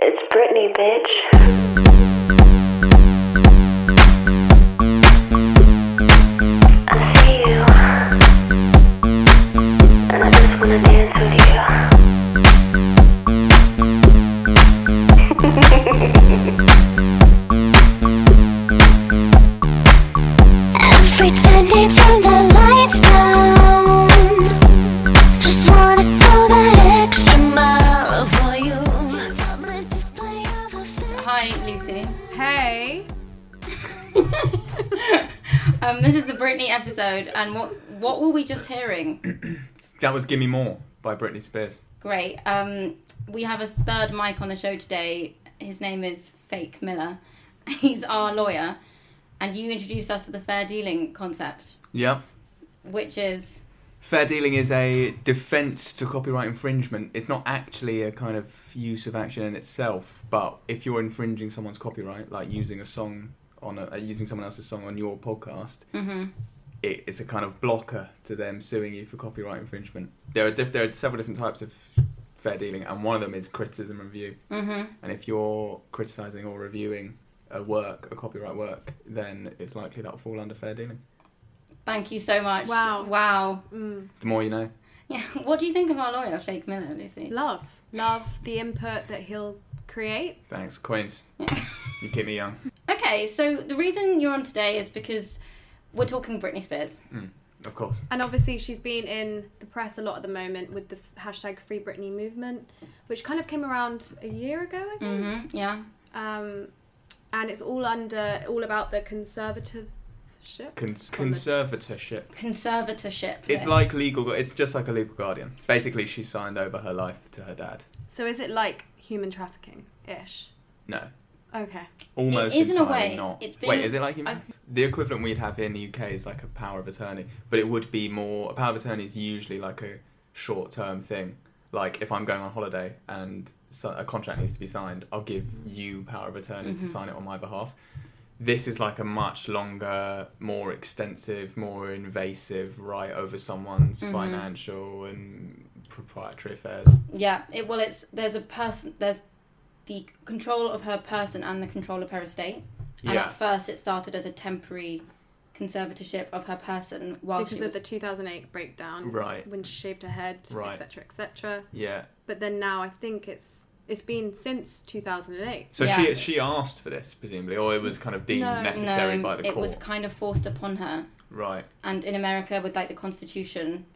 It's Britney, bitch. Every time they turn the Um, this is the Britney episode, and what what were we just hearing? That was Gimme More by Britney Spears. Great. Um, we have a third mic on the show today. His name is Fake Miller. He's our lawyer, and you introduced us to the fair dealing concept, Yep. which is Fair dealing is a defense to copyright infringement. It's not actually a kind of use of action in itself, but if you're infringing someone's copyright, like using a song on a, uh, using someone else's song on your podcast, it, it's a kind of blocker to them suing you for copyright infringement. There are diff- there are several different types of fair dealing, and one of them is criticism review. Mm-hmm. And if you're criticizing or reviewing a work, a copyright work, then it's likely that'll fall under fair dealing. thank you so much. Wow. Wow. The more you know. Yeah. What do you think of our lawyer, Fake Miller, Lucy? Love. Love the input that he'll create. Thanks, Queens. you keep me young. Okay, so the reason you're on today is because we're talking Britney Spears. Of course. And obviously, she's been in the press a lot at the moment with the hashtag Free Britney movement, which kind of came around a year ago, I think. Mm-hmm. Yeah. Um, and it's all under, all about the conservativeship. Con- On conservatorship. Conservatorship. It's yeah. like legal. It's just like a legal guardian. Basically, she signed over her life to her dad. So is it like human trafficking ish? No, Okay. almost. It is in a way. Not. It's been- Wait, is it like? I've- The equivalent we'd have here in the UK is like a power of attorney, but it would be more. A power of attorney is usually like a short-term thing. Like if I'm going on holiday and so a contract needs to be signed, I'll give you power of attorney Mm-hmm. to sign it on my behalf. This is like a much longer, more extensive, more invasive right over someone's Mm-hmm. financial and proprietary affairs. Yeah, it well, it's there's a person there's the control of her person and the control of her estate. And Yeah. at first, it started as a temporary conservatorship of her person while because she of was, the 2008 breakdown. Right. When she shaved her head, Right. etc., etc. Yeah. But then now I think it's it's been since 2008. So Yeah. she she asked for this presumably, or it was kind of deemed No. necessary no, by the court. it was kind of forced upon her. Right. And in America, with like the Constitution,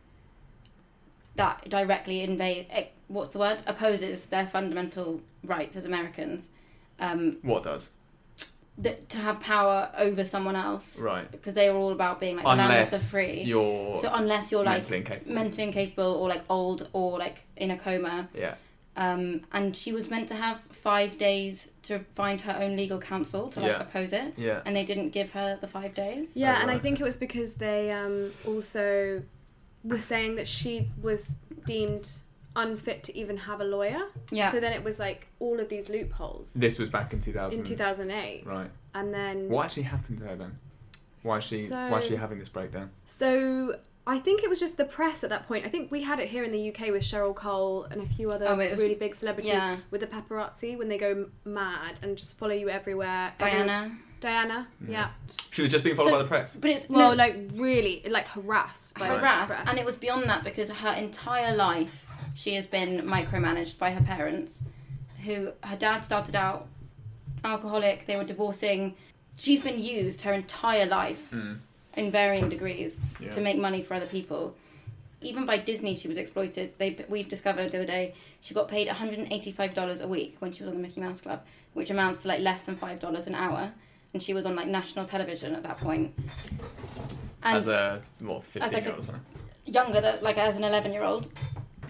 that directly invade eh, what's the word opposes their fundamental rights as Americans. Um, What does? that to have power over someone else, Right. Because they were all about being like the land of the Unless free. you're So unless you're like mentally incapable. mentally incapable or like old or like in a coma, yeah. um, and she was meant to have five days to find her own legal counsel to like Yeah. oppose it, Yeah. and they didn't give her the five days. Yeah, Oh, and I think it was because they um, also were saying that she was deemed unfit to even have a lawyer. Yeah. So then it was like all of these loopholes This was back in 2000. in 2008, Right. and then What actually happened to her then? Why is she why is she having this breakdown? So I think it was just the press at that point. I think we had it here in the UK with Cheryl Cole and a few other Oh, it was- really big celebrities yeah. with the paparazzi when they go mad and just follow you everywhere. Every- Diana. Diana, yeah. She was just being followed So- by the press. But it's Well, no, like really, like harassed by the harassed, press. and it was beyond that because her entire life she has been micromanaged by her parents, who her dad started out alcoholic. They were divorcing. She's been used her entire life hmm. in varying degrees Yeah. to make money for other people. Even by Disney, she was exploited. They we discovered the other day she got paid one hundred and eighty five dollars a week when she was on the Mickey Mouse Club, which amounts to like less than five dollars an hour, and she was on like national television at that point. And As a what, fifteen like year old or something. younger, that like as an eleven year old,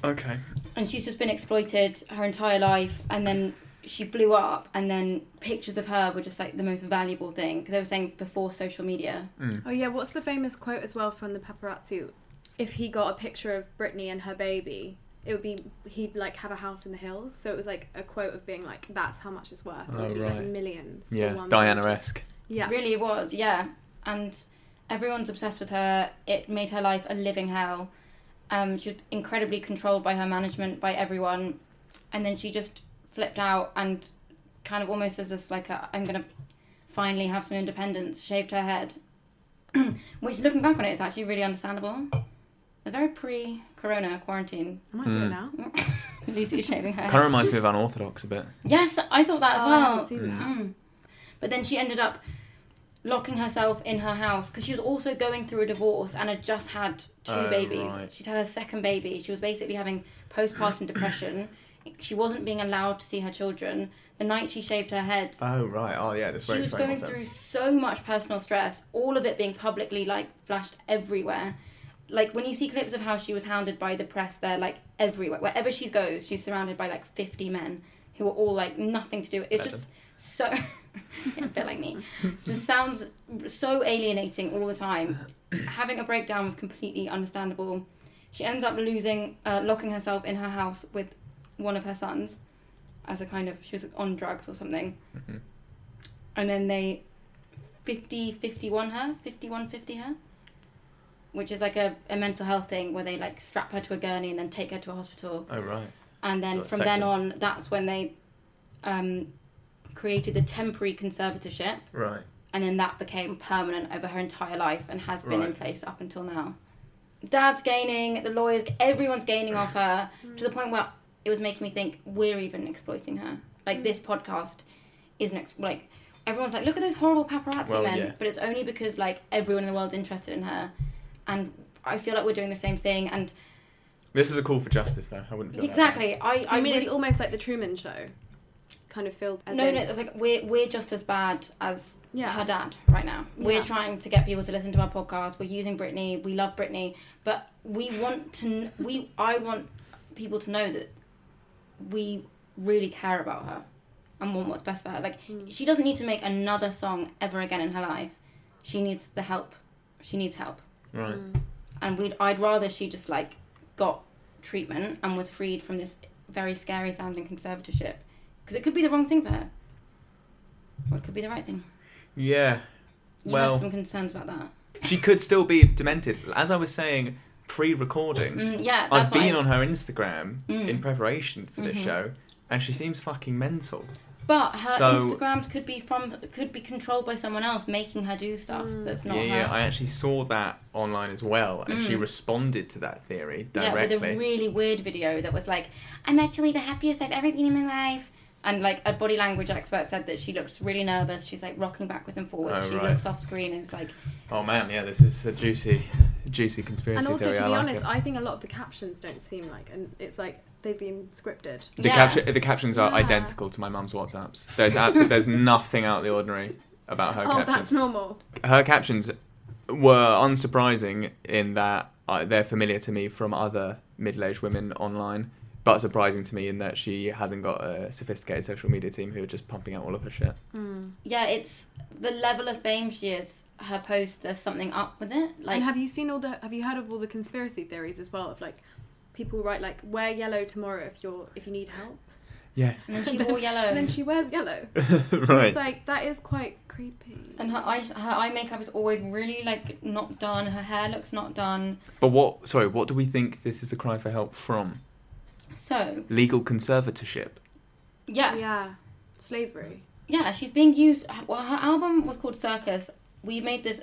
Okay. and she's just been exploited her entire life and then she blew up and then pictures of her were just like the most valuable thing because they were saying before social media mm. Oh yeah, what's the famous quote as well from the paparazzi? If he got a picture of Britney and her baby, it would be he'd like have a house in the hills. So it was like a quote of being like, "That's how much it's worth." It Oh, would be right. like millions. Yeah, Diana picture. esque. Yeah. really it was yeah and everyone's obsessed with her it made her life a living hell um, she was incredibly controlled by her management by everyone and then she just flipped out and kind of almost as this like I'm gonna finally have some independence shaved her head which looking back on it is actually really understandable it was very pre-corona quarantine I might do it now. Lucy's shaving her head. Kind of reminds me of Unorthodox a bit. Yes, I thought that as Oh, I well. haven't seen that. Mm. But then she ended up locking herself in her house because she was also going through a divorce and had just had two Oh, babies. right. She'd had her second baby. She was basically having postpartum depression. She wasn't being allowed to see her children. The night she shaved her head, Oh right. Oh yeah. This she very was very going more through so much personal stress, all of it being publicly like flashed everywhere. Like when you see clips of how she was hounded by the press, they're like everywhere. Wherever she goes, she's surrounded by like fifty men who are all like nothing to do. With it. It's just so a bit like me. Just sounds so alienating all the time. Having a breakdown was completely understandable. She ends up losing, uh, locking herself in her house with one of her sons as a kind of she was on drugs or something Mhm. and then they 50 51 her 51 50 her which is like a, a mental health thing where they like strap her to a gurney and then take her to a hospital Oh right. and then of from then on that's when they um, created the temporary conservatorship Right. and then that became permanent over her entire life and has been in place up until now. Dad's gaining, the lawyers, everyone's gaining off her to the point where it was making me think we're even exploiting her. Like this podcast isn't ex- like everyone's like, look at those horrible paparazzi Well, men, yeah. but it's only because like everyone in the world's interested in her, and I feel like we're doing the same thing. And This is a call for justice, though. I wouldn't. Feel that exactly, I I, I mean, really, it's almost like the Truman Show, kind of filled. No, in, no, it's like we're we're just as bad as Yeah. her dad right now. We're trying to get people to listen to our podcast. We're using Britney. We love Britney, but we want to. We I want people to know that we really care about her and want what's best for her. Like hmm. she doesn't need to make another song ever again in her life. She needs the help. She needs help, Right. and we'd. I'd rather she just like got treatment and was freed from this very scary sounding conservatorship because it could be the wrong thing for her, or it could be the right thing. Yeah. You Well- had some concerns about that. She could still be demented. As I was saying pre-recording, Mm, yeah, that's I've been I- on her Instagram Mm. in preparation for this Mhm. show, and she seems fucking mental. But her So- Instagrams could be from could be controlled by someone else making her do stuff that's not yeah, her. yeah. I actually saw that online as well, and she Mm. responded to that theory directly. Yeah, with a really weird video that was like, "I'm actually the happiest I've ever been in my life," and like a body language expert said that she looks really nervous. She's like rocking backwards and forwards. Oh, she right. looks off screen, and it's like, Oh man, yeah, this is a juicy, juicy conspiracy and also theory. to I be like honest, it. I think a lot of the captions don't seem like, and it's like they've been scripted. The, yeah, caption, the captions are Yeah. identical to my mum's WhatsApps. There's absolutely, there's nothing out of the ordinary about her Oh, captions. that's normal. Her captions were unsurprising in that uh, they're familiar to me from other middle-aged women online, but surprising to me in that she hasn't got a sophisticated social media team who are just pumping out all of her shit. yeah, it's the level of fame she is. Her post, there's something up with it. Like, and have you seen all the? Have you heard of all the conspiracy theories as well? Of like, people write like, wear yellow tomorrow if you're if you need help. Yeah, and then she wore yellow. And then she wears yellow. right. It's like that is quite creepy. And her eye, her eye makeup is always really like not done. Her hair looks not done. But what? Sorry, what do we think this is a cry for help from? So Legal conservatorship. yeah, yeah, Slavery. Yeah, she's being used. Well, her album was called Circus. We made this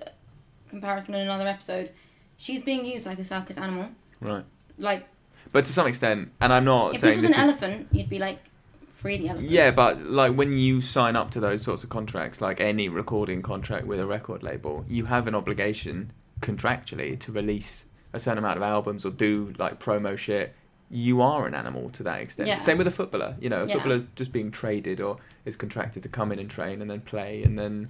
comparison in another episode. She's being used like a circus animal. Right. Like But to some extent, and I'm not if saying this was this an is elephant, you'd be like, free the elephant. Yeah, but like when you sign up to those sorts of contracts, like any recording contract with a record label, you have an obligation contractually to release a certain amount of albums or do like promo shit. You are an animal to that extent. Yeah. Same with a footballer. You know, a Yeah. footballer just being traded or is contracted to come in and train and then play, and then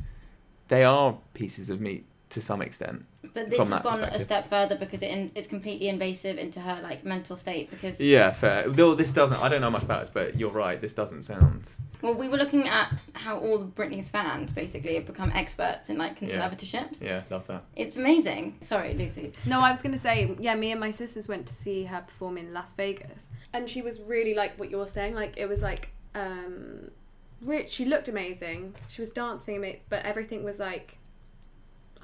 they are pieces of meat to some extent. But this from has gone a step further because it in, it's completely invasive into her like mental state. Because Yeah, fair. Though this doesn't, I don't know much about this, but you're right. This doesn't sound. well, we were looking at how all of Britney's fans basically have become experts in like conservatorships. Yeah, love that. It's amazing. Sorry, Lucy. No, I was gonna say, yeah, me and my sisters went to see her perform in Las Vegas, and she was really like what you're saying. Like it was like, um, rich. She looked amazing. She was dancing, but everything was like,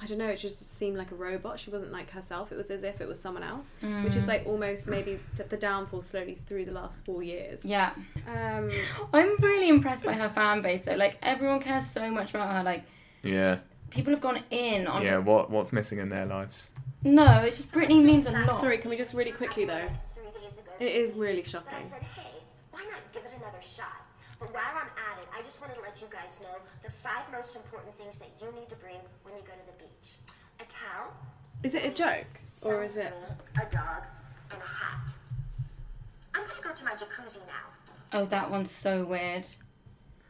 I don't know. It just seemed like a robot. She wasn't like herself. It was as if it was someone else, which Mm. is like almost maybe the downfall slowly through the last four years. Yeah, Um, I'm really impressed by her fan base. though. like everyone cares so much about her. Like Yeah. people have gone in on. Yeah. What What's missing in their lives? No, it's just Britney means a lot. sorry, can we just really quickly though? Three days ago. It is really But I shocking. said, hey, why not give it another shot? But while I'm at it, I just wanted to let you guys know the five most important things that you need to bring when you go to the beach. A towel, Is it a joke or is it? a dog, and a hat. I'm gonna go to my jacuzzi now. Oh, that one's so weird.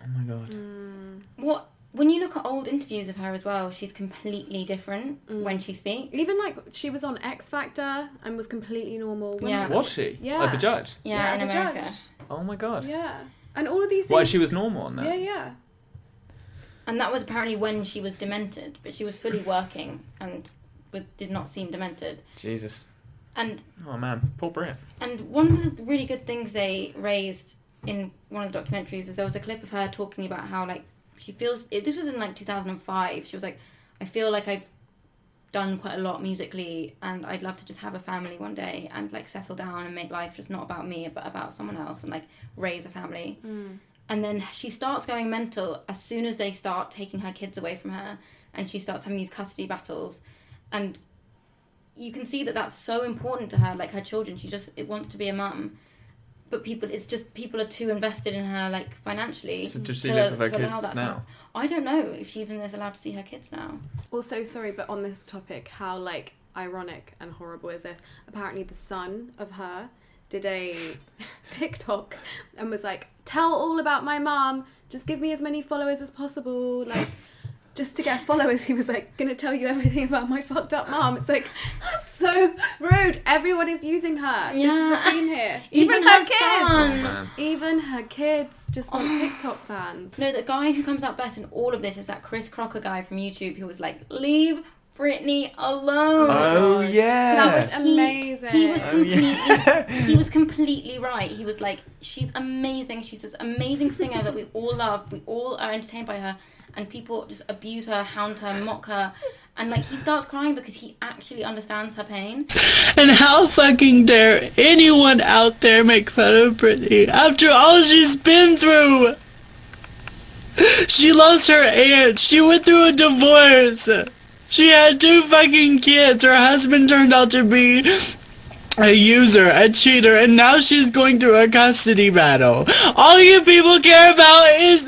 Oh my god. Mm. What? When you look at old interviews of her as well, she's completely different when she speaks. Even like she was on X Factor and was completely normal. When Yeah. was it? Was she? Yeah. As a judge. yeah, Yeah, in as a America. judge. Oh my god. Yeah, and all of these things. Why she was normal on that? Yeah, yeah. And that was apparently when she was demented, but she was fully working and was, did not seem demented. Jesus. And Oh man, poor Brit. and one of the really good things they raised in one of the documentaries is there was a clip of her talking about how like she feels. It, this was in like 2005. She was like, I feel like I've done quite a lot musically, and I'd love to just have a family one day and like settle down and make life just not about me but about someone else and like raise a family. Mm. And then she starts going mental as soon as they start taking her kids away from her, and she starts having these custody battles, and you can see that that's so important to her, like her children. She just it wants to be a mum, but people, it's just people are too invested in her, like financially. So does she to- live with her allow kids that to now? happen. I don't know if she even is allowed to see her kids now. Also, sorry, but on this topic, how like ironic and horrible is this? Apparently, the son of her did a TikTok and was like, "Tell all about my mom. Just give me as many followers as possible." Like. Just to get followers, he was like, gonna tell you everything about my fucked up mom. It's like, that's so rude. Everyone is using her. Yeah. This is the here. Even Even, her her kids. Oh son. man. Even her kids just want oh. TikTok fans. No, the guy who comes out best in all of this is that Chris Crocker guy from YouTube who was like, "Leave Britney alone." Oh, oh yeah. That was He- amazing. He was Oh, completely. yeah. he was completely right. He was like, she's amazing. She's this amazing singer that we all love. We all are entertained by her, and people just abuse her, hound her, mock her, and like he starts crying because he actually understands her pain. And how fucking dare anyone out there make fun of Britney after all she's been through? She lost her aunt. She went through a divorce. She had two fucking kids. Her husband turned out to be a user, a cheater, and now she's going through a custody battle. All you people care about is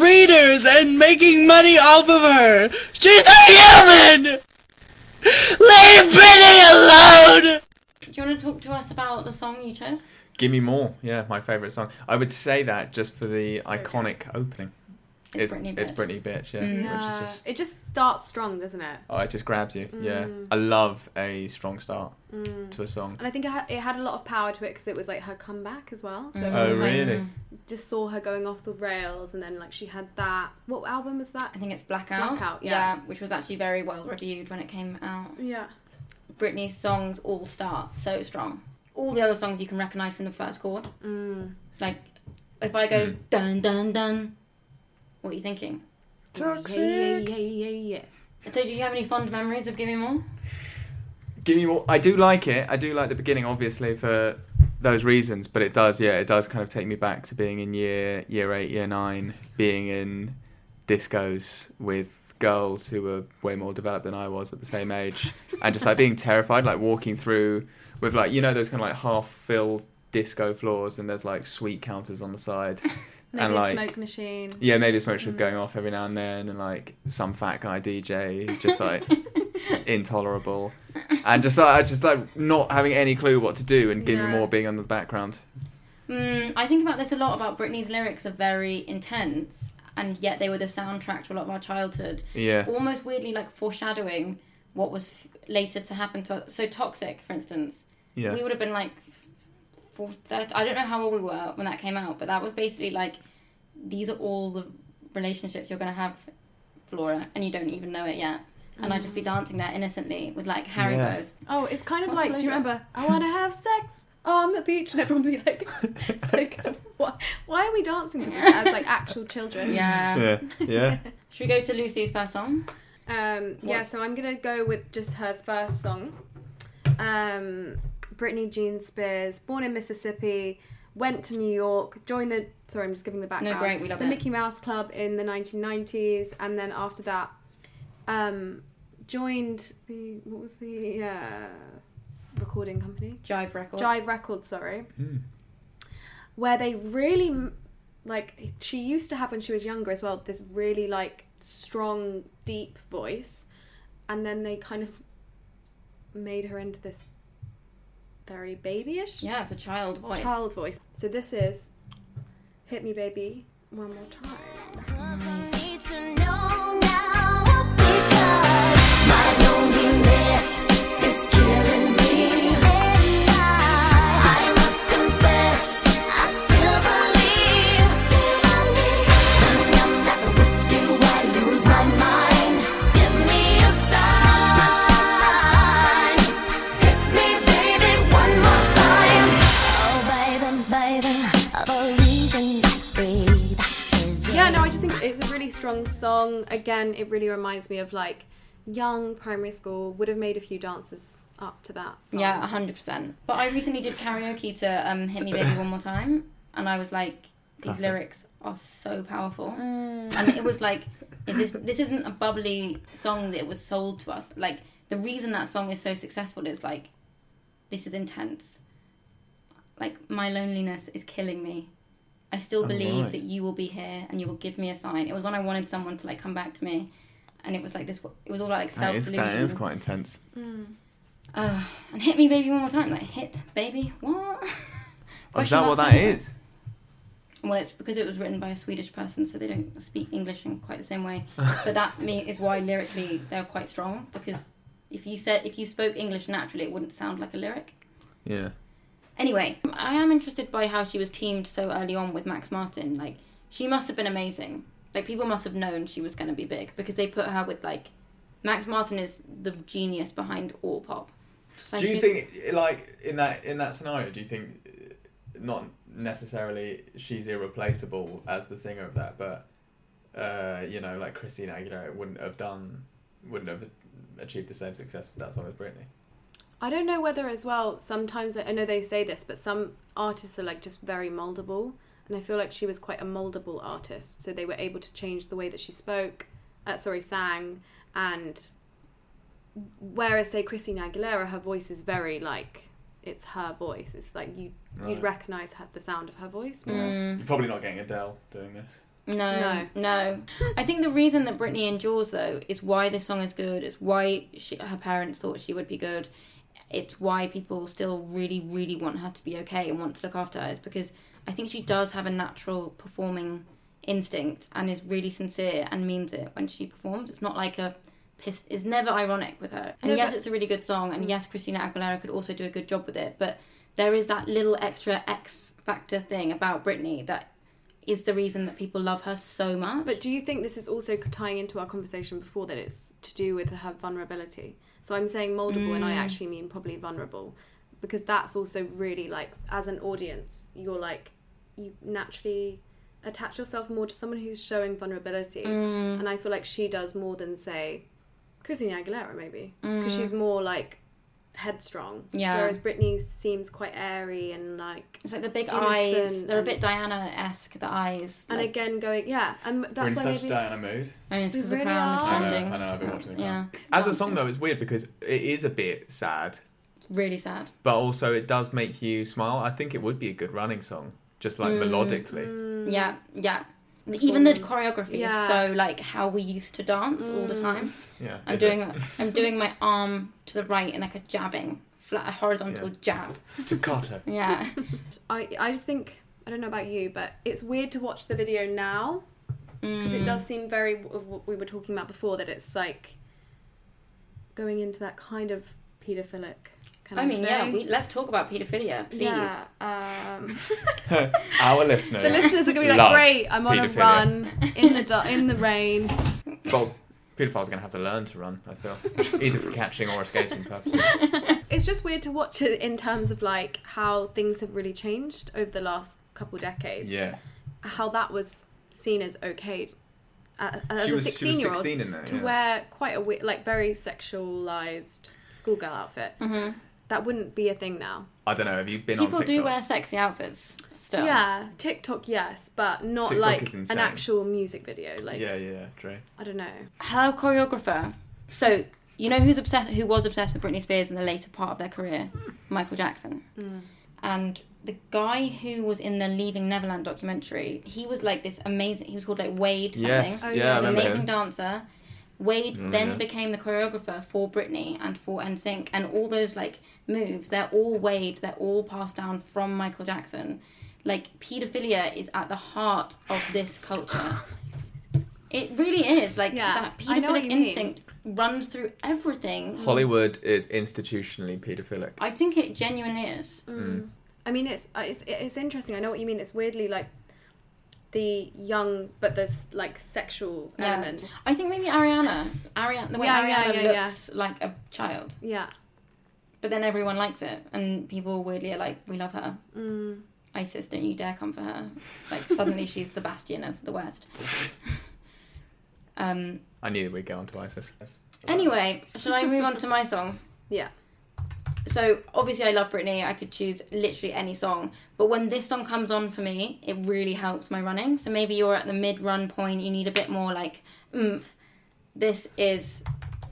readers and making money off of her. She's a human! Leave Britney alone! Do you want to talk to us about the song you chose? Give me more. Yeah, my favorite song. I would say that just for the iconic opening. It's Britney It's Bitch. Britney Bitch. Yeah. Mm. Yeah, Which is just. it just starts strong, doesn't it? Oh, it just grabs you. Yeah. Mm. I love a strong start to a song. And I think it had, it had a lot of power to it because it was like her comeback as well. So it Oh, was, like, really? just saw her going off the rails, and then like she had that. What album was that? I think it's Blackout. Blackout, yeah. which was actually very well reviewed when it came out. Yeah. Britney's songs all start so strong. All the other songs you can recognize from the first chord. Mm. Like, if I go dun dun dun, what are you thinking? Yeah, yeah, yeah, yeah, yeah. So, do you have any fond memories of Give Me More? Give me more. I do like it. I do like the beginning, obviously, for those reasons. But it does, yeah, it does kind of take me back to being in year year eight, year nine, being in discos with girls who were way more developed than I was at the same age, and just like being terrified, like walking through with like you know those kind of like half filled disco floors and there's like sweet counters on the side. Maybe and a like smoke machine. yeah, maybe a smoke Mm. going off every now and then, and like some fat guy DJ who's just like intolerable, and just like just like not having any clue what to do, and Gimme Yeah. More being on the background. Mm, I think about this a lot. About Britney's lyrics are very intense, and yet they were the soundtrack to a lot of our childhood. Yeah, Almost weirdly, like foreshadowing what was f- later to happen to us. So toxic, for instance. yeah, We would have been like, four, 30, I don't know how old we were when that came out, but that was basically like, these are all the relationships you're going to have, Flora, and you don't even know it yet. And I'd just be dancing there innocently with like Harry Yeah. bows. Oh, it's kind of What's like, do you remember? I want to have sex on the beach, and everyone would be like, it's like why, why are we dancing to this as like actual children? Yeah. yeah, yeah. Should we go to Lucy's first song? Um, yeah, so I'm gonna go with just her first song. Um, Britney Jean Spears, born in Mississippi, went to New York, joined the. Sorry, I'm just giving the background. No, great, we love the it. Mickey Mouse Club in the 1990s, and then after that, um, joined the what was the uh, recording company? Jive Records. Jive Records, sorry. Hmm. Where they really like she used to have when she was younger as well this really like strong deep voice and then they kind of made her into this very babyish Yeah, it's a child voice. child voice. So this is Hit Me Baby one more time. Song. Again, it really reminds me of like young primary school. Would have made a few dances up to that. Song. Yeah, hundred percent. But I recently did karaoke to um, "Hit Me Baby One More Time," and I was like, "These Classic. lyrics are so powerful," and it was like, "Is this this isn't a bubbly song that was sold to us? Like the reason that song is so successful is like, this is intense. Like my loneliness is killing me. I still Oh, believe right. that you will be here and you will give me a sign." It was when I wanted someone to like come back to me, and it was like this. It was all about like self delusion. that is quite intense. Uh, and hit me, baby, one more time. Like, hit, baby, what? Oh, is that what that is? Well, it's because it was written by a Swedish person, so they don't speak English in quite the same way. but that is why lyrically they're quite strong. Because if you said if you spoke English naturally, it wouldn't sound like a lyric. Yeah. Anyway, I am interested by how she was teamed so early on with Max Martin. Like, she must have been amazing. Like, people must have known she was going to be big because they put her with like Max Martin is the genius behind all pop. So Do you think, like in that in that scenario, do you think uh, not necessarily she's irreplaceable as the singer of that, but uh, you know, like Christina Aguilera wouldn't have done, wouldn't have achieved the same success with that song as Britney. I don't know whether as well. Sometimes I know they say this, but some artists are like just very moldable, and I feel like she was quite a moldable artist. So they were able to change the way that she spoke, uh, sorry, sang, and whereas say Christina Aguilera, her voice is very like it's her voice. It's like you Right. you'd recognize her, the sound of her voice. more. Mm. You're probably not getting Adele doing this. No, No. no, I think the reason that Britney endures though is why this song is good. It's why she, her parents thought she would be good. It's why people still really, really want her to be okay and want to look after her. Is because I think she does have a natural performing instinct and is really sincere and means it when she performs. It's not like a piss. It's never ironic with her. And No, yes, but- it's a really good song. And mm. yes, Christina Aguilera could also do a good job with it. But there is that little extra X factor thing about Britney that is the reason that people love her so much. But do you think this is also tying into our conversation before that it's to do with her vulnerability? So I'm saying moldable, and I mm. actually mean probably vulnerable, because that's also really like as an audience, you're like you naturally attach yourself more to someone who's showing vulnerability, mm. and I feel like she does more than say Christina Aguilera maybe, because mm. she's more like headstrong. Yeah. Whereas Britney seems quite airy and like. It's like the big eyes. They're a bit Diana esque. The eyes. And like, again, going yeah, and that's We're in why such maybe Diana mood. I mean, it's We because the really crown is are. I know, trending. I know, I've been watching the Yeah. Crown. As a song though, it's weird because it is a bit sad. really sad. But also, it does make you smile. I think it would be a good running song, just like Mm. melodically. Yeah, yeah. Even the choreography Yeah. is so like how we used to dance all the time. Yeah. I'm Is doing it? I'm doing my arm to the right in like a jabbing, flat a horizontal Yeah. jab. staccato. Yeah. I I just think I don't know about you, but it's weird to watch the video now because Mm. it does seem very what we were talking about before that it's like going into that kind of pedophilic. Can I, I mean, yeah. We, let's talk about paedophilia, please. Yeah. Um, Our listeners. the listeners are gonna be like, "Great, I'm on a run in the du- in the rain." Well, paedophiles are going to have to learn to run, I feel. Either for catching or escaping purposes. It's just weird to watch it in terms of like how things have really changed over the last couple decades. Yeah. How that was seen as okay uh, as She a was, she 16 was year old 16 in there. to yeah. wear quite a like very sexualized schoolgirl outfit. Mhm. That wouldn't be a thing now. I don't know, have you been People on TikTok? People do wear sexy outfits still. Yeah, TikTok, yes, but not TikTok like an actual music video. Like, Yeah, yeah, Dre. I don't know. Her choreographer. So you know who's obsessed? Who was obsessed with Britney Spears in the later part of their career? Michael Jackson. Mm. And the guy who was in the Leaving Neverland documentary, he was like this amazing. He was called like Wade something. Yes, Oh, yeah, yeah. I an amazing him. dancer. Wade Mm, then yeah. became the choreographer for Britney and for NSYNC, and all those like moves, they're all Wade, they're all passed down from Michael Jackson. Like paedophilia is at the heart of this culture. It really is like Yeah, that pedophilic know what paedophilic you mean. instinct runs through everything. Hollywood is institutionally pedophilic. I think it genuinely is. I mean, it's uh, it's it's interesting. I know what you mean. It's weirdly like the young, but there's like sexual Yeah. element. I think maybe Ariana, Ariana, the way Yeah, yeah, Ariana yeah, yeah. looks like a child, Yeah. but then everyone likes it, and people weirdly are like, "We love her." Mm. ISIS, don't you dare come for her! Like suddenly she's the bastion of the West. Um. I knew we'd get onto ISIS. Anyway, shall I move on to my song? Yeah. So obviously I love Britney. I could choose literally any song, but when this song comes on for me, it really helps my running. So maybe you're at the mid-run point, you need a bit more like oomph. This is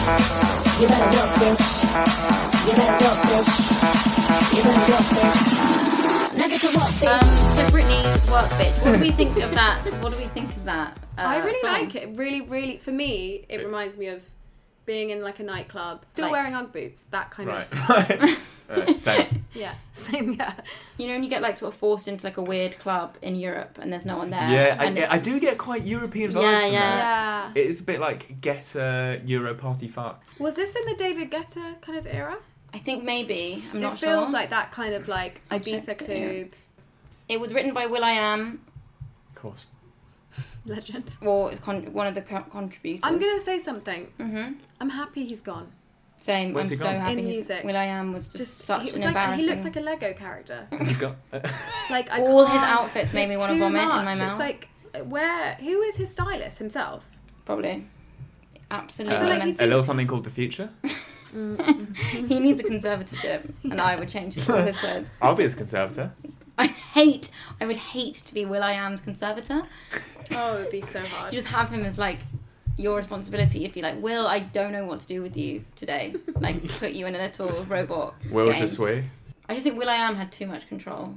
You better work, bitch. You better work, bitch. You better work, bitch. Now get to work, bitch. Um, so Britney, Work Bitch. What do we think of that? What do we think of that? Uh, I really song? like it. Really, really, for me, it reminds me of being in like a nightclub, still Like- wearing UGG boots. That kind Right, of. right. Right, uh, Same. Yeah. Same. Yeah. You know, when you get like sort of forced into like a weird club in Europe and there's no one there. Yeah, and I, I do get quite European vibes Yeah, from yeah. that. Yeah. It's a bit like get a Euro party fuck. Was this in the David Guetta kind of era? I think maybe. I'm it not sure. It feels like that kind of like Ibiza Club It was written by Will I Am, Of course. Legend. or con- one of the co- contributors. I'm gonna say something. hmm I'm happy he's gone. Same. Where's I'm he so gone? happy. In he's- music. Will I Am was just, Just such he, an was like, embarrassing. he looks like a Lego character. You got- Like I All his can't- outfits made me it's wanna too vomit in much. my mouth. It's like where? Who is his stylist himself? Probably. Absolutely. Uh, like he mental. a little something called the future. he needs a conservatorship, and I would change all his clothes. I'll be his conservator. I hate. I would hate to be Will I Am's conservator. Oh, it would be so hard. You just have him as like your responsibility. You'd be like, Will, I don't know what to do with you today. Like, put you in a little robot. Will game. je suis. I just think Will I Am had too much control.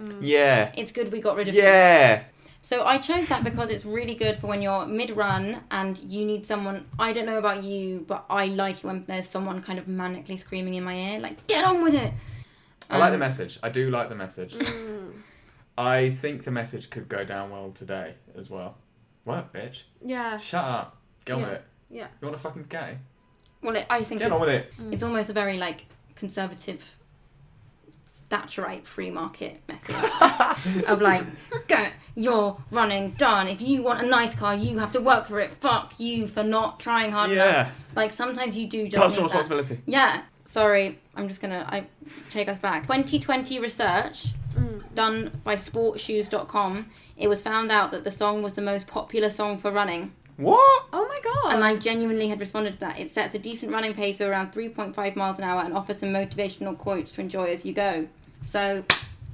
Mm. Yeah. It's good we got rid of him. Yeah. So I chose that because it's really good for when you're mid-run and you need someone. I don't know about you, but I like it when there's someone kind of manically screaming in my ear, like "Get on with it." I like the Um, message. I do like the message. I think the message could go down well today as well. What, bitch? yeah. Shut up. Get on Yeah. with it. Yeah. You want a fucking gay? Well, it, I think Get it's, on with it. it's almost a very like conservative Thatcherite free market message of like, go, you're running, done. If you want a nice car, you have to work for it. Fuck you for not trying hard Yeah. enough. Like sometimes you do just Personal need that. responsibility. Yeah. Sorry, I'm just gonna I take us back. 2020 research mm. done by sportsshoes.com, it was found out that the song was the most popular song for running. What? Oh my god. And I genuinely had responded to that. It sets a decent running pace of around 3.5 miles an hour and offers some motivational quotes to enjoy as you go. So,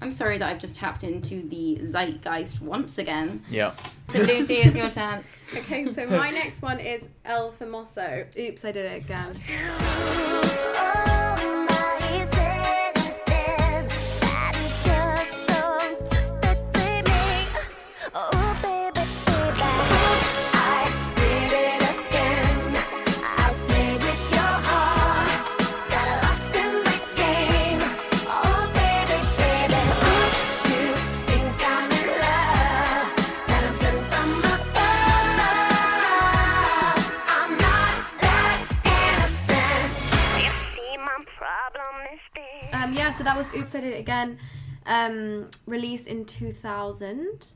I'm sorry that I've just tapped into the zeitgeist once again. Yeah. So, Lucy, it's your turn. Okay, so my next one is El Famoso. Oops, I did it again. It Again, um, released in 2000.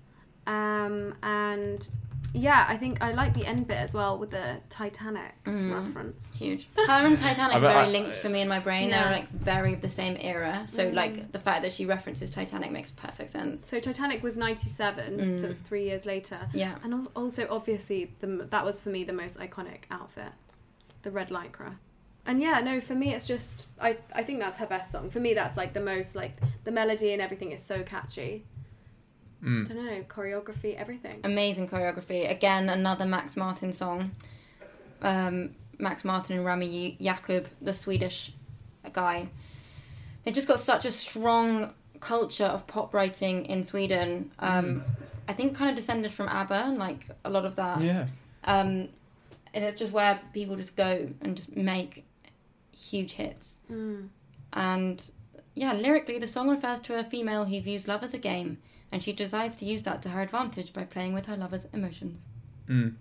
Um, and yeah, I think I like the end bit as well with the Titanic reference. Huge. Her and Titanic are very I- linked for me in my brain. Yeah. They're like very of the same era. So, like, the fact that she references Titanic makes perfect sense. So Titanic was 97, so it was three years later. Yeah. And also, obviously, the, that was for me the most iconic outfit, the red lycra. And yeah, no, for me it's just I I think that's her best song. For me, that's like the most like the melody and everything is so catchy. Mm. I don't know choreography, everything. Amazing choreography. Again, another Max Martin song. Um, Max Martin and Rami Yacoub, the Swedish guy. They've just got such a strong culture of pop writing in Sweden. Um, I think kind of descended from ABBA and like a lot of that. Yeah. Um, and it's just where people just go and just make huge hits. And yeah, lyrically, the song refers to a female who views love as a game, and she decides to use that to her advantage by playing with her lover's emotions. Mm.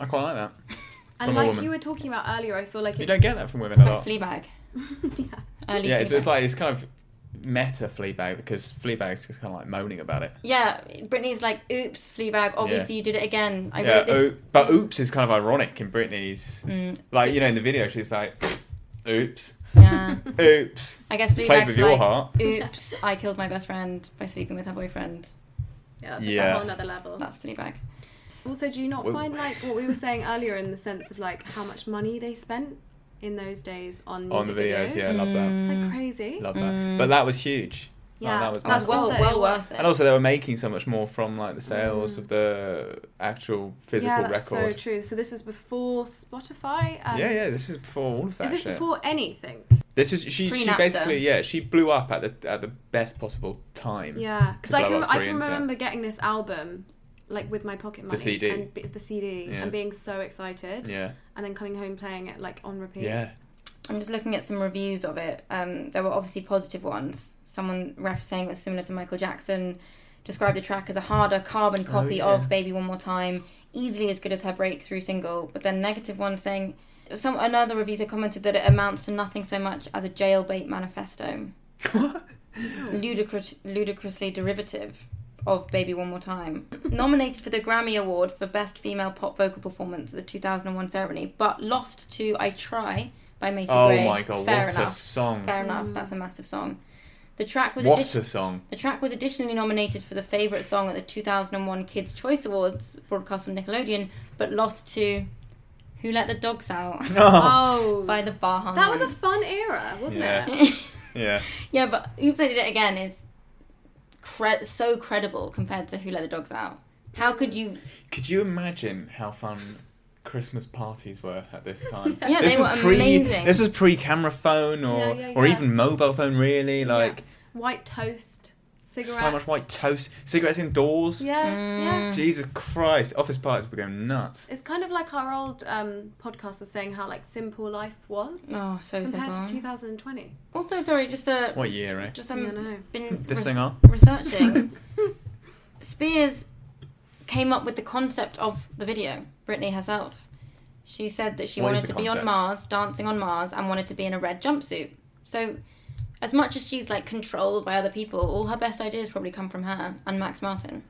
I quite like that. And like woman. you were talking about earlier, I feel like You it, don't get that from women a Quite lot. Fleabag. yeah. Early Yeah, it's, it's like it's kind of meta Fleabag because Fleabag's just kind of like moaning about it. yeah, Britney's like, oops, Fleabag, obviously you did it again. I yeah, wrote this. oo- but oops is kind of ironic in Britney's. Mm, Like you know, in the video, she's like, "Oops, yeah. oops." I guess Fleabag's Played with your like, heart. oops, I killed my best friend by sleeping with her boyfriend. Yeah, that's Yeah. a whole another level. That's Fleabag. Also, do you not Well- find like what we were saying earlier in the sense of like how much money they spent in those days on music On the videos, videos? yeah, love that. It's like mm. crazy. Love that. Mm. But that was huge. Like, Yeah, that was That's massive. well, well worth it. And also, they were making so much more from like the mm. sales of the actual physical yeah, that's record. so true. So this is before Spotify. And Yeah, yeah. This is before all of that. Is this shit. before anything? This is she. She Pre-Napster. basically yeah. She blew up at the at the best possible time. Yeah, because I can I can remember getting this album like with my pocket money CD. and b- the CD Yeah. and being so excited Yeah. and then coming home playing it like on repeat. Yeah. I'm just looking at some reviews of it. Um, there were obviously positive ones. Someone ref saying it was similar to Michael Jackson. Described the track as a harder carbon copy Oh, yeah. of "Baby One More Time," easily as good as her breakthrough single. But then negative one saying, some another reviewer commented that it amounts to nothing so much as a jailbait manifesto. Ludicrous, ludicrously derivative of "Baby One More Time." Nominated for the Grammy Award for Best Female Pop Vocal Performance at the 2001 ceremony, but lost to "I Try" by Macy Oh Gray. my god, Fair what enough. a song! Fair enough. That's a massive song. The track was What addi- a song! the track was additionally nominated for the favorite song at the 2001 Kids Choice Awards, broadcast on Nickelodeon, but lost to "Who Let the Dogs Out" Oh, by the Baha. that was a fun era, wasn't Yeah. it? Yeah. yeah, but "Oops, I Did It Again" is cre- so credible compared to "Who Let the Dogs Out." How could you? Could you imagine how fun Christmas parties were at this time? Yeah, this they was were pre, amazing. This was pre-camera phone or Yeah, yeah, or even mobile phone. Really, like White toast, cigarettes. so much white toast, cigarettes indoors. Yeah, Mm. yeah. Jesus Christ, office parties were going nuts. It's kind of like our old um, podcast of saying how like simple life was Oh, so compared simple. to 2020. Also, sorry, just a What year, eh? just um, Yeah, I just been This res- thing on? researching. Spears came up with the concept of the video. Britney herself. She said that she What is wanted the to be on? Mars, dancing on Mars, and wanted to be in a red jumpsuit. So, as much as she's like controlled by other people, all her best ideas probably come from her and Max Martin.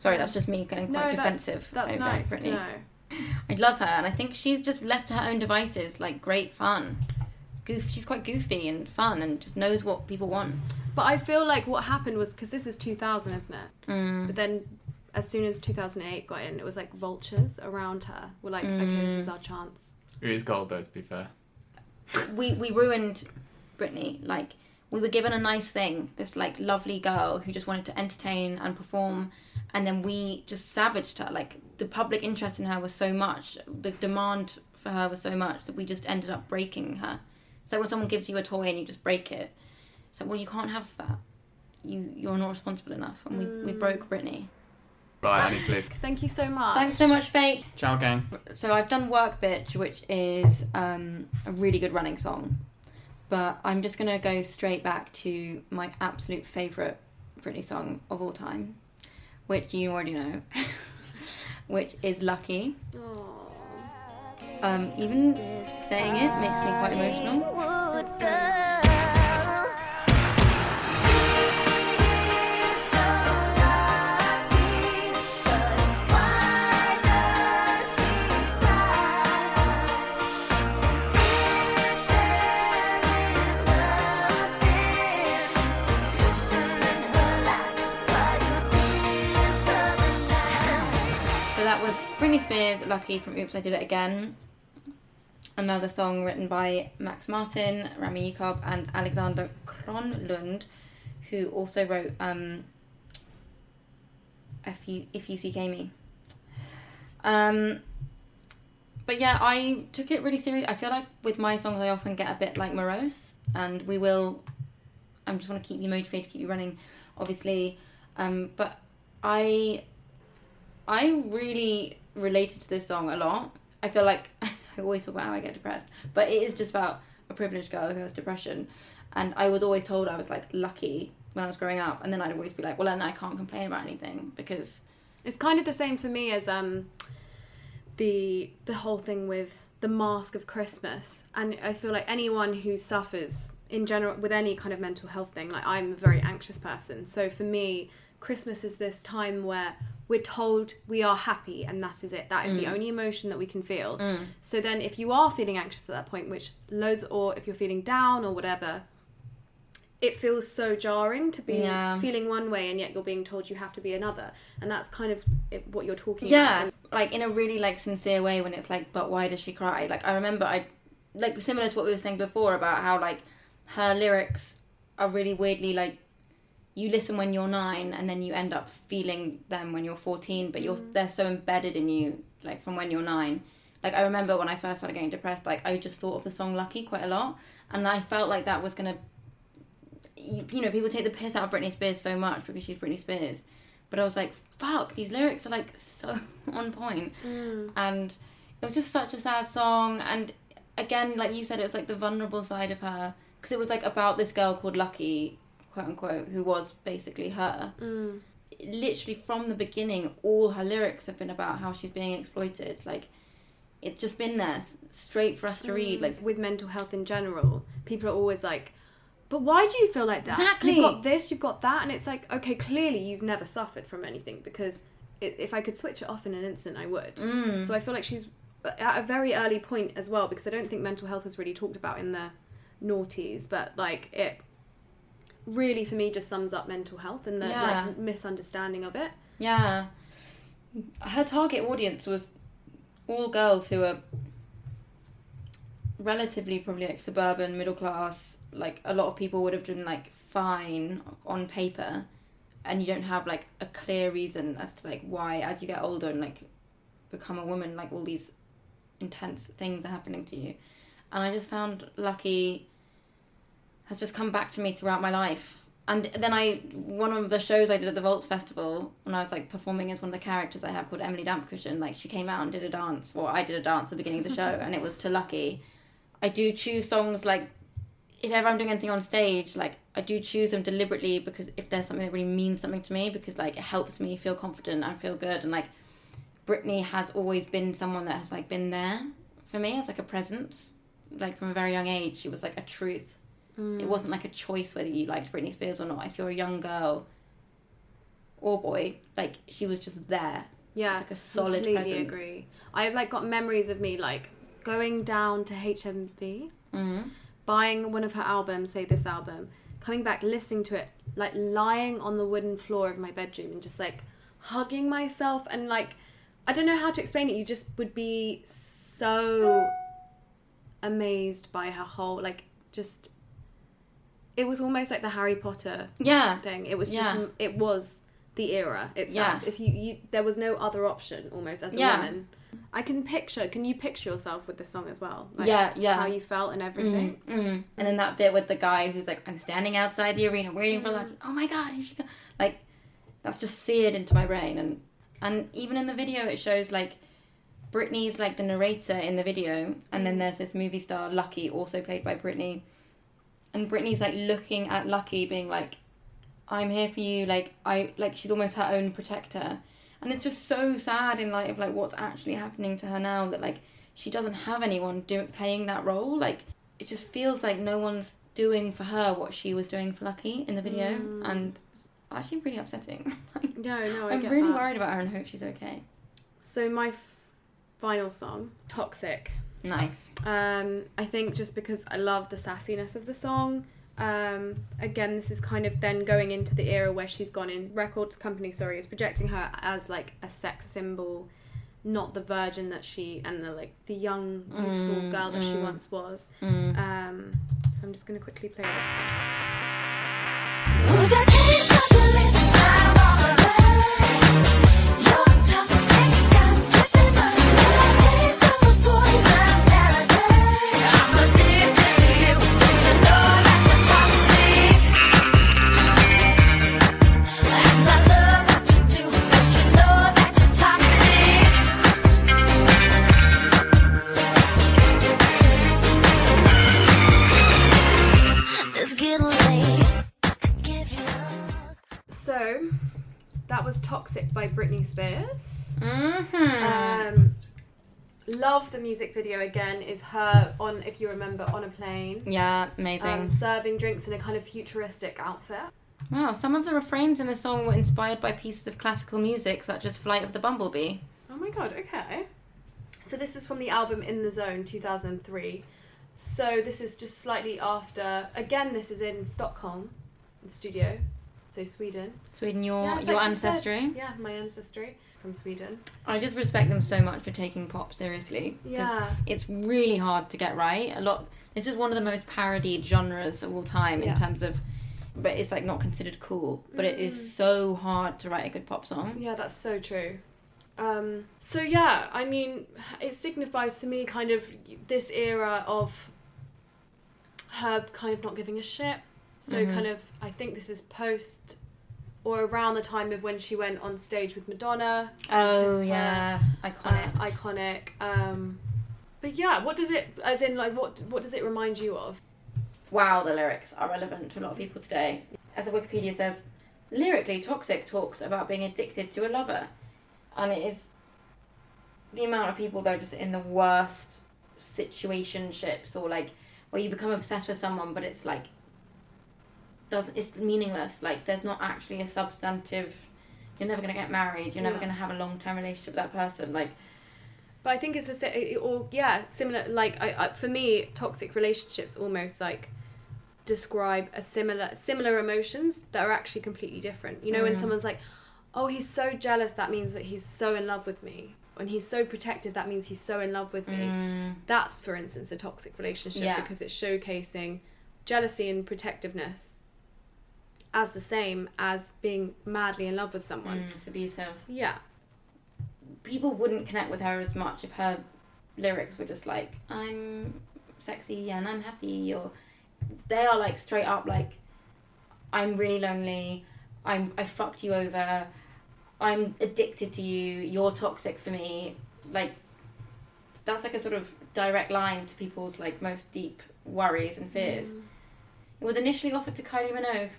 Sorry, that's just me getting quite that's, defensive. that's over nice Britney. to know. I love her, and I think she's just left to her own devices, like great fun. goof. She's quite goofy and fun, and just knows what people want. But I feel like what happened was because this is 2000, isn't it? Mm. But then, as soon as 2008 got in, it was like vultures around her were like, okay, this Mm. is our chance. It is gold though, to be fair. we we ruined Britney. Like we were given a nice thing, this like lovely girl who just wanted to entertain and perform, and then we just savaged her. Like the public interest in her was so much, the demand for her was so much that we just ended up breaking her. So when someone gives you a toy and you just break it, so well you can't have that. You you're not responsible enough, and we we broke Britney. Right, I need to leave. Thank you so much. Thanks so much, Fate. Ciao, gang. So I've done Work Bitch, which is um, a really good running song. But I'm just going to go straight back to my absolute favourite Britney song of all time, which you already know, which is Lucky. Um, even saying it makes me quite emotional. Lucky from Oops, I Did It Again. Another song written by Max Martin, Rami Yacoub, and Alexander Kronlund, who also wrote um, If You If You Seek Amy. Um, but yeah, I took it really serious. I feel like with my songs, I often get a bit like morose, and we will. I just want to keep you motivated, keep you running, obviously. Um, but I I really related to this song a lot. I feel like I always talk about how I get depressed, but it is just about a privileged girl who has depression. And I was always told I was like lucky when I was growing up, and then I'd always be like, well, then I can't complain about anything because It's kind of the same for me as um the the whole thing with the mask of Christmas, and I feel like anyone who suffers in general with any kind of mental health thing, like I'm a very anxious person, so for me, Christmas is this time where we're told we are happy and that is it. That is the mm. only emotion that we can feel. Mm. So then, if you are feeling anxious at that point, which loads, or if you're feeling down or whatever, it feels so jarring to be Yeah. feeling one way and yet you're being told you have to be another and that's kind of it, what you're talking yeah, about like in a really like sincere way when it's like, but why does she cry? Like I remember I like similar to what we were saying before about how like her lyrics are really weirdly like you listen when you're nine and then you end up feeling them when you're 14 but you're mm. they're so embedded in you like from when you're nine. Like i remember when i first started getting depressed like i just thought of the song lucky quite a lot and i felt like that was gonna you, you know people take the piss out of britney spears so much because she's britney spears but i was like fuck these lyrics are like so on point. Mm. And it was just such a sad song and again like you said it was like the vulnerable side of her because it was like about this girl called lucky quote unquote who was basically her. Mm. Literally from the beginning all her lyrics have been about how she's being exploited. Like it's just been there straight for us to read mm. like with mental health in general people are always like but why do you feel like that? Exactly. you've got this you've got that and it's like okay clearly you've never suffered from anything because if i could switch it off in an instant i would. Mm. so i feel like she's uh, at a very early point as well because i don't think mental health was really talked about in the noughties but like it really for me just sums up mental health and the Yeah. like misunderstanding of it Yeah. Her target audience was all girls who are relatively probably like suburban, middle class. Like a lot of people would have done like fine on paper, and you don't have like a clear reason as to like why as you get older and like become a woman, like all these intense things are happening to you. And I just found Lucky has just come back to me throughout my life. And then I, one of the shows I did at the Vaults Festival, when I was like performing as one of the characters I have called Emily Dampcushion, like she came out and did a dance. Well, I did a dance at the beginning of the show, and it was to Lucky. I do choose songs like, if ever I'm doing anything on stage, like I do choose them deliberately because if there's something that really means something to me, because like it helps me feel confident and feel good. And like Britney has always been someone that has like been there for me as like a presence. Like from a very young age, she was like a truth. It wasn't like a choice whether you liked Britney Spears or not. If you're a young girl or boy, like she was just there. Yeah, It's like a solid completely presence. agree. I've like got memories of me like going down to HMV, Mm. buying one of her albums, say this album, coming back, listening to it, like lying on the wooden floor of my bedroom and just like hugging myself and like I don't know how to explain it. You just would be so amazed by her whole like just it was almost like the Harry Potter Yeah. thing. It was Yeah. just it was the era itself. Yeah. If you, you there was no other option almost as a Yeah. woman. I can picture. Can you picture yourself with this song as well? Like, Yeah, yeah. How you felt and everything. Mm. And then that bit with the guy who's like, I'm standing outside the arena waiting Mm. for Lucky. Oh my god, here she go. Like, that's just seared into my brain. And and even in the video, it shows like Britney's like the narrator in the video, and Mm. then there's this movie star Lucky, also played by Britney, and Britney's like looking at Lucky, being like, "I'm here for you." Like I like she's almost her own protector, and it's just so sad in light of like what's actually happening to her now that like she doesn't have anyone doing playing that role. Like it just feels like no one's doing for her what she was doing for Lucky in the video, mm. and it's actually really upsetting. Like, No, no, I I'm get really that. worried about her and hope she's okay. So my f- final song, "Toxic." Nice. Um, I think just because I love the sassiness of the song. Um, again, this is kind of then going into the era where she's gone in. Records company, sorry, is projecting her as like a sex symbol, not the virgin that she and the like the young youthful girl that she once was. Um, so I'm just gonna quickly play it. Spears. Mm-hmm. Um, love the music video again. Is her on, if you remember, on a plane, yeah, amazing. um, serving drinks in a kind of futuristic outfit. Wow, some of the refrains in the song were inspired by pieces of classical music, such as Flight of the Bumblebee. Oh my god, okay. So this is from the album In the Zone 2003. So this is just slightly after. Again, this is in Stockholm, the studio. So Sweden. Sweden, your Yeah, your like you ancestry. Yeah, my ancestry from Sweden. I just respect them so much for taking pop seriously. Yeah. It's really hard to get right. A lot. It's just one of the most parodied genres of all time in Yeah. terms of. But it's like not considered cool. But it Mm. is so hard to write a good pop song. Yeah, that's so true. Um, so yeah, I mean, it signifies to me kind of this era of her kind of not giving a shit. So Mhm. kind of, I think this is post or around the time of when she went on stage with Madonna. Oh Kiss Her, yeah, uh, iconic. iconic. Um, but yeah, what does it, as in like, what what does it remind you of? wow, the lyrics are relevant to a lot of people today. As the Wikipedia says, lyrically, Toxic talks about being addicted to a lover. And it is the amount of people that are just in the worst situationships or like where you become obsessed with someone but it's like doesn't it's meaningless. Like there's not actually a substantive you're never gonna get married, you're never Yeah. gonna have a long term relationship with that person. Like But I think it's a or yeah, similar. Like I, I, for me, toxic relationships almost like describe a similar similar emotions that are actually completely different. You know, when Mm. someone's like, "Oh, he's so jealous," that means that he's so in love with me. When he's so protective, that means he's so in love with me. mm, That's, for instance, a toxic relationship Yeah. because it's showcasing jealousy and protectiveness as the same as being madly in love with someone. mm, it's abusive. Yeah. people wouldn't connect with her as much if her lyrics were just like I'm sexy and I'm happy or they are like straight up like I'm really lonely. I'm I fucked you over. I'm addicted to you. You're toxic for me. Like that's like a sort of direct line to people's like most deep worries and fears. It was initially offered to Kylie Minogue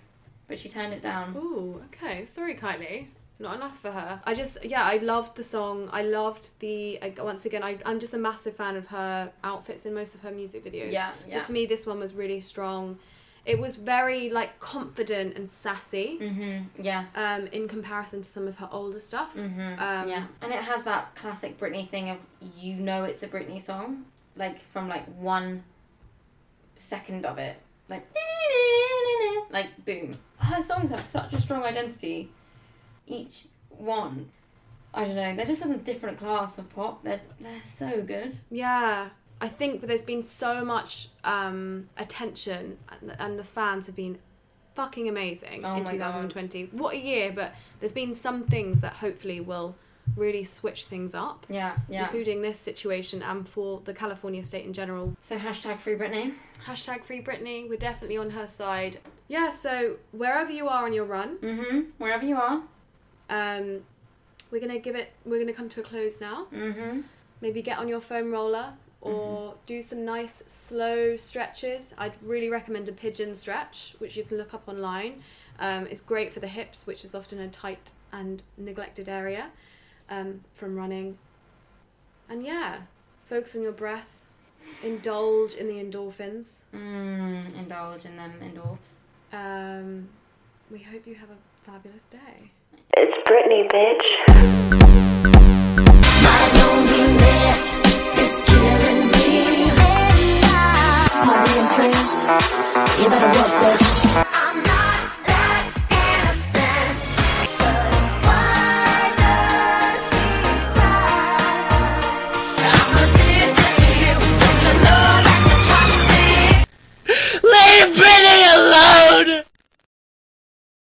but she turned it down Ooh, okay. Sorry, Kylie. Not enough for her. I just, yeah, I loved the song. I loved the. I, once again, I, I'm just a massive fan of her outfits in most of her music videos. yeah yeah. But for me, this one was really strong. It was very like confident and sassy. mhm yeah Um, in comparison to some of her older stuff. Mm-hmm. Um, yeah, and it has that classic Britney thing of you know it's a Britney song, like from like one second of it. Like, like boom. Her songs have such a strong identity. Each one, I don't know, they're just in a different class of pop. They're, they're so good. Yeah, I think there's been so much um, attention, and the, and the fans have been fucking amazing Oh in my 2020. What a year! But there's been some things that hopefully will really switch things up, Yeah, yeah. including this situation and for the California state in general. So hashtag free Britney. Hashtag Free Britney. We're definitely on her side. Yeah. So wherever you are on your run, Mm-hmm. Wherever you are. um, we're gonna give it. We're gonna come to a close now. Mm-hmm. maybe get on your foam roller or do some nice slow stretches. I'd really recommend a pigeon stretch, which you can look up online. Um, it's great for the hips, which is often a tight and neglected area um, from running. And yeah, focus on your breath, indulge in the endorphins. Mm, indulge in them endorphs. Um, we hope you have a fabulous day. It's Britney, bitch.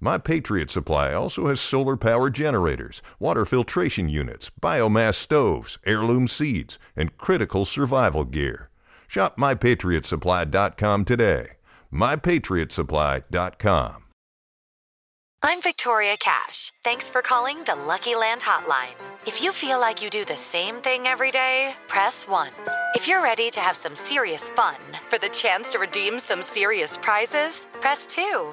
My Patriot Supply also has solar power generators, water filtration units, biomass stoves, heirloom seeds, and critical survival gear. Shop MyPatriotSupply.com today. MyPatriotSupply.com. I'm Victoria Cash. Thanks for calling the Lucky Land Hotline. If you feel like you do the same thing every day, press 1. If you're ready to have some serious fun for the chance to redeem some serious prizes, press 2.